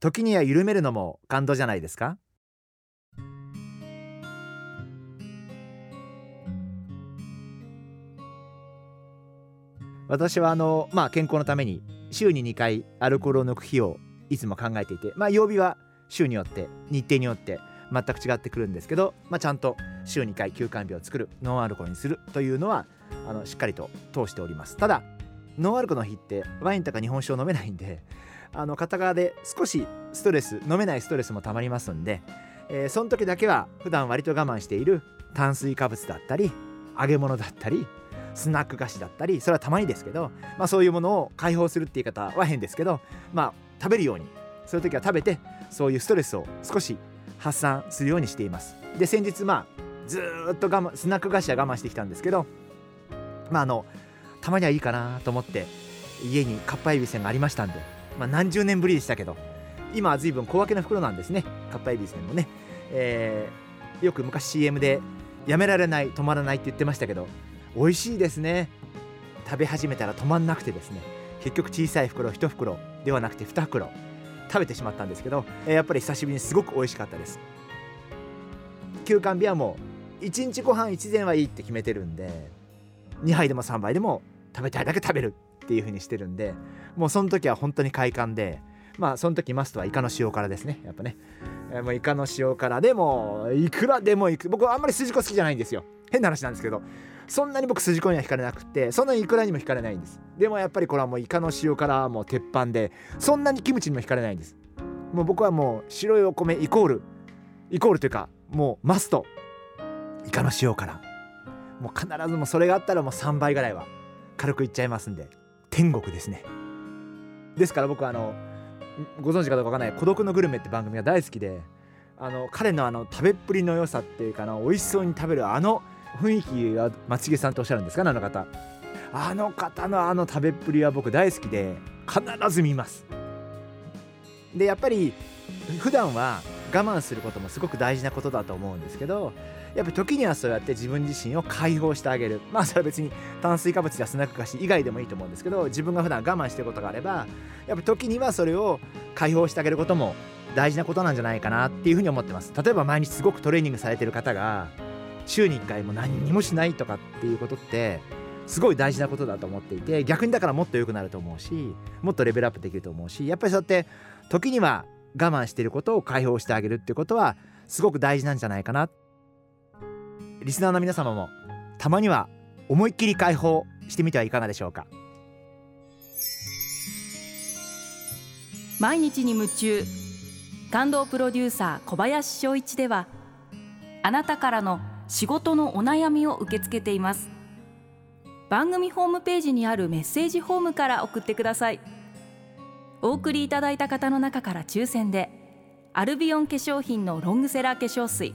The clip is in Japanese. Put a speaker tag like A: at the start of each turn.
A: 時には緩めるのも感動じゃないですか？私はあのまあ健康のために週に2回アルコールを抜く日をいつも考えていてまあ曜日は週によって日程によって全く違ってくるんですけど、まあ、ちゃんと週2回休館日を作るノンアルコールにするというのはあのしっかりと通しております。ただノンアルコの日ってワインとか日本酒を飲めないんであの片側で少しストレス飲めないストレスもたまりますんで、えー、その時だけは普段割と我慢している炭水化物だったり揚げ物だったりスナック菓子だったりそれはたまにですけど、まあ、そういうものを解放するって言い方は変ですけど、まあ、食べるようにそういう時は食べてそういうストレスを少し発散するようにしています。で先日まあずっと我慢スナック菓子は我慢してきたんですけどまああのたまにはいいかなと思って家にかっぱえびせんがありましたんで、まあ、何十年ぶりでしたけど今は随分小分けの袋なんですね。かっぱえびせんもね、えー、よく昔 CM でやめられない止まらないって言ってましたけど美味しいですね。食べ始めたら止まんなくてですね。結局小さい袋1袋ではなくて2袋食べてしまったんですけど、えー、やっぱり久しぶりにすごく美味しかったです。休館日はもう1日ご飯1膳はいいって決めてるんで2杯でも3杯でも食べたいだけ食べる。っていう風にしてるんでもうその時は本当に快感でまあその時マストはイカの塩辛ですねやっぱね、えー、もうイカの塩辛でもいくらでもいく僕はあんまり筋子好きじゃないんですよ。変な話なんですけどそんなに僕筋子には惹かれなくてそんなにいくらにも惹かれないんです。でもやっぱりこれはもうイカの塩辛もう鉄板でそんなにキムチにも惹かれないんです。もう僕はもう白いお米イコールイコールというかもうマスト。イカの塩辛。もう必ずもそれがあったらもう3倍ぐらいは軽くいっちゃいますんで。天国ですね。ですから僕はあのご存知かどうかわからない「孤独のグルメ」って番組が大好きであの彼のあの食べっぷりの良さっていうかな美味しそうに食べるあの雰囲気が松重さんとおっしゃるんですか？あの方。あの方のあの食べっぷりは僕大好きで必ず見ます。でやっぱり普段は我慢することもすごく大事なことだと思うんですけどやっぱ時にはそうやって自分自身を解放してあげる。まあそれは別に炭水化物やスナック菓子以外でもいいと思うんですけど自分が普段我慢してることがあればやっぱ時にはそれを解放してあげることも大事なことなんじゃないかなっていうふうに思ってます。例えば毎日すごくトレーニングされてる方が週に1回も何にもしないとかっていうことってすごい大事なことだと思っていて逆にだからもっと良くなると思うしもっとレベルアップできると思うしやっぱりそうやって時には我慢していることを解放してあげるっていうことはすごく大事なんじゃないかなっリスナーの皆様もたまには思いっきり解放してみてはいかがでしょうか？
B: 毎日に夢中。感動プロデューサー小林翔一ではあなたからの仕事のお悩みを受け付けています。番組ホームページにあるメッセージホームから送ってください。お送りいただいた方の中から抽選でアルビオン化粧品のロングセラー化粧水。